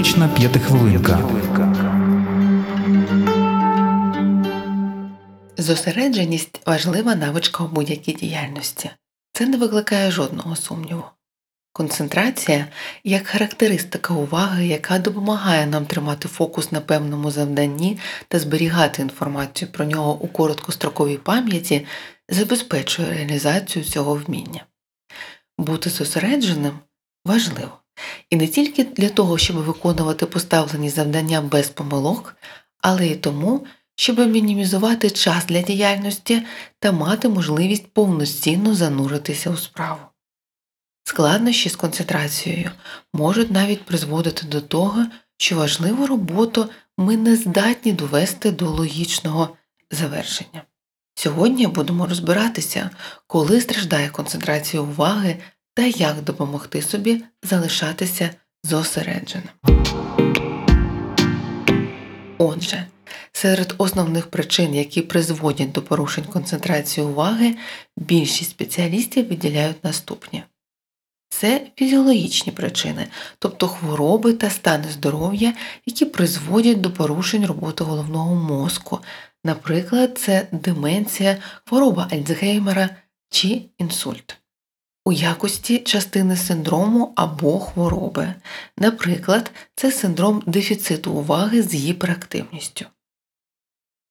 Практична п'ятихвилинка. Зосередженість важлива навичка у будь-якій діяльності. Це не викликає жодного сумніву. Концентрація як характеристика уваги, яка допомагає нам тримати фокус на певному завданні та зберігати інформацію про нього у короткостроковій пам'яті, забезпечує реалізацію цього вміння. Бути зосередженим важливо, і не тільки для того, щоб виконувати поставлені завдання без помилок, але й тому, щоб мінімізувати час для діяльності та мати можливість повноцінно зануритися у справу. Складнощі з концентрацією можуть навіть призводити до того, що важливу роботу ми не здатні довести до логічного завершення. Сьогодні будемо розбиратися, коли страждає концентрація уваги та як допомогти собі залишатися зосередженим. Отже, серед основних причин, які призводять до порушень концентрації уваги, більшість спеціалістів виділяють наступні. Це фізіологічні причини, тобто хвороби та стани здоров'я, які призводять до порушень роботи головного мозку, наприклад, це деменція, хвороба Альцгеймера чи інсульт. У якості частини синдрому або хвороби, наприклад, це синдром дефіциту уваги з гіперактивністю.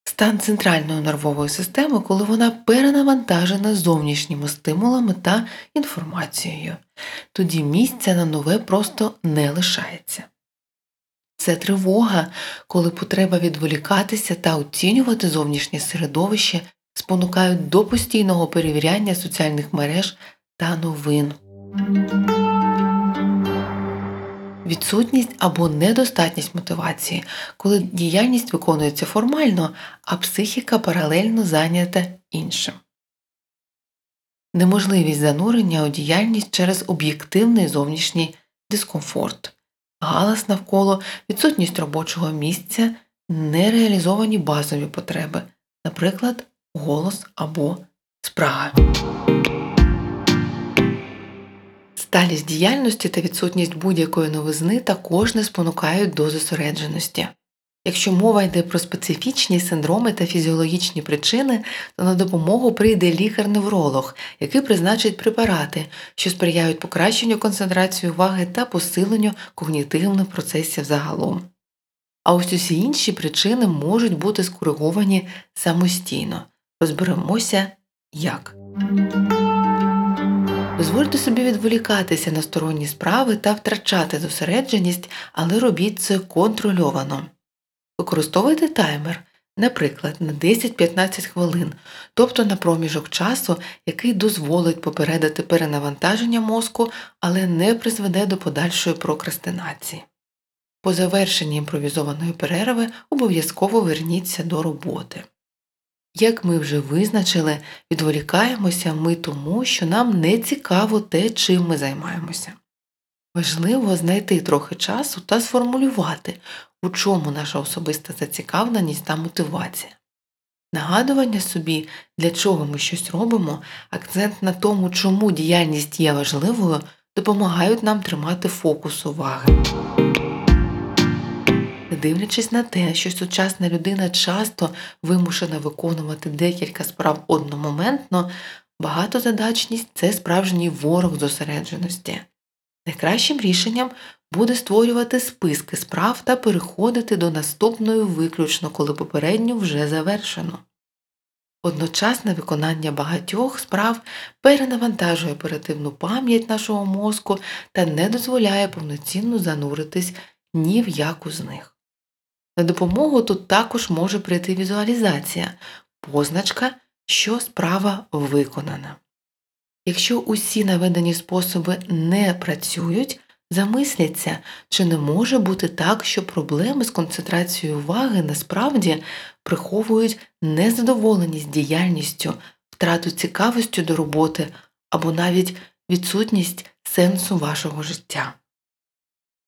Стан центральної нервової системи, коли вона перенавантажена зовнішніми стимулами та інформацією, тоді місця на нове просто не лишається. Це тривога, коли потреба відволікатися та оцінювати зовнішнє середовище спонукають до постійного перевіряння соціальних мереж та новин. Відсутність або недостатність мотивації, коли діяльність виконується формально, а психіка паралельно зайнята іншим. Неможливість занурення у діяльність через об'єктивний зовнішній дискомфорт, галас навколо, відсутність робочого місця, нереалізовані базові потреби, наприклад, голос або спрага. Сталість діяльності та відсутність будь-якої новизни також не спонукають до зосередженості. Якщо мова йде про специфічні синдроми та фізіологічні причини, то на допомогу прийде лікар-невролог, який призначить препарати, що сприяють покращенню концентрації уваги та посиленню когнітивних процесів загалом. А ось усі інші причини можуть бути скориговані самостійно. Розберемося як. Дозвольте собі відволікатися на сторонні справи та втрачати зосередженість, але робіть це контрольовано. Використовуйте таймер, наприклад, на 10-15 хвилин, тобто на проміжок часу, який дозволить попередити перенавантаження мозку, але не призведе до подальшої прокрастинації. По завершенні імпровізованої перерви обов'язково верніться до роботи. Як ми вже визначили, відволікаємося ми тому, що нам не цікаво те, чим ми займаємося. Важливо знайти трохи часу та сформулювати, у чому наша особиста зацікавленість та мотивація. Нагадування собі, для чого ми щось робимо, акцент на тому, чому діяльність є важливою, допомагають нам тримати фокус уваги дивлячись на те, що сучасна людина часто вимушена виконувати декілька справ одномоментно, багатозадачність це справжній ворог зосередженості. Найкращим рішенням буде створювати списки справ та переходити до наступної виключно, коли попередню вже завершено. Одночасне виконання багатьох справ перенавантажує оперативну пам'ять нашого мозку та не дозволяє повноцінно зануритись ні в яку з них. На допомогу тут також може прийти візуалізація, позначка, що справа виконана. Якщо усі наведені способи не працюють, замисляться, чи не може бути так, що проблеми з концентрацією уваги насправді приховують незадоволеність діяльністю, втрату цікавості до роботи або навіть відсутність сенсу вашого життя.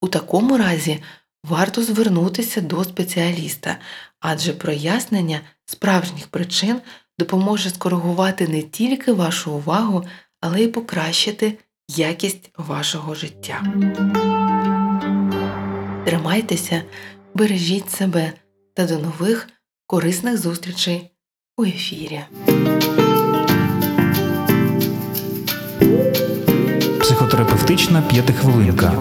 У такому разі варто звернутися до спеціаліста, адже прояснення справжніх причин допоможе скоригувати не тільки вашу увагу, але й покращити якість вашого життя. Тримайтеся, бережіть себе та до нових корисних зустрічей у ефірі. Психотерапевтична п'ятихвилинка.